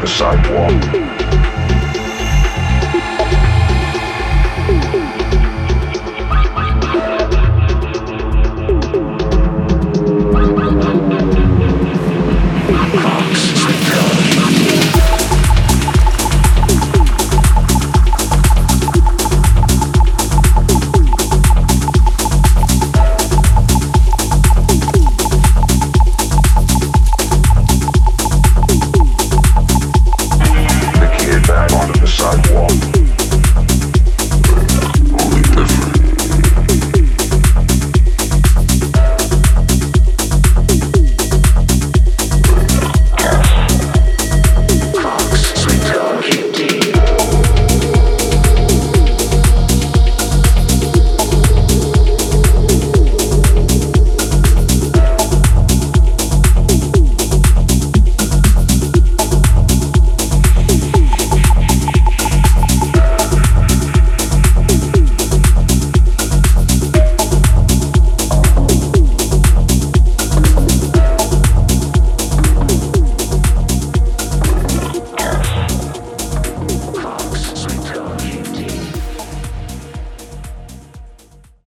the sidewalk.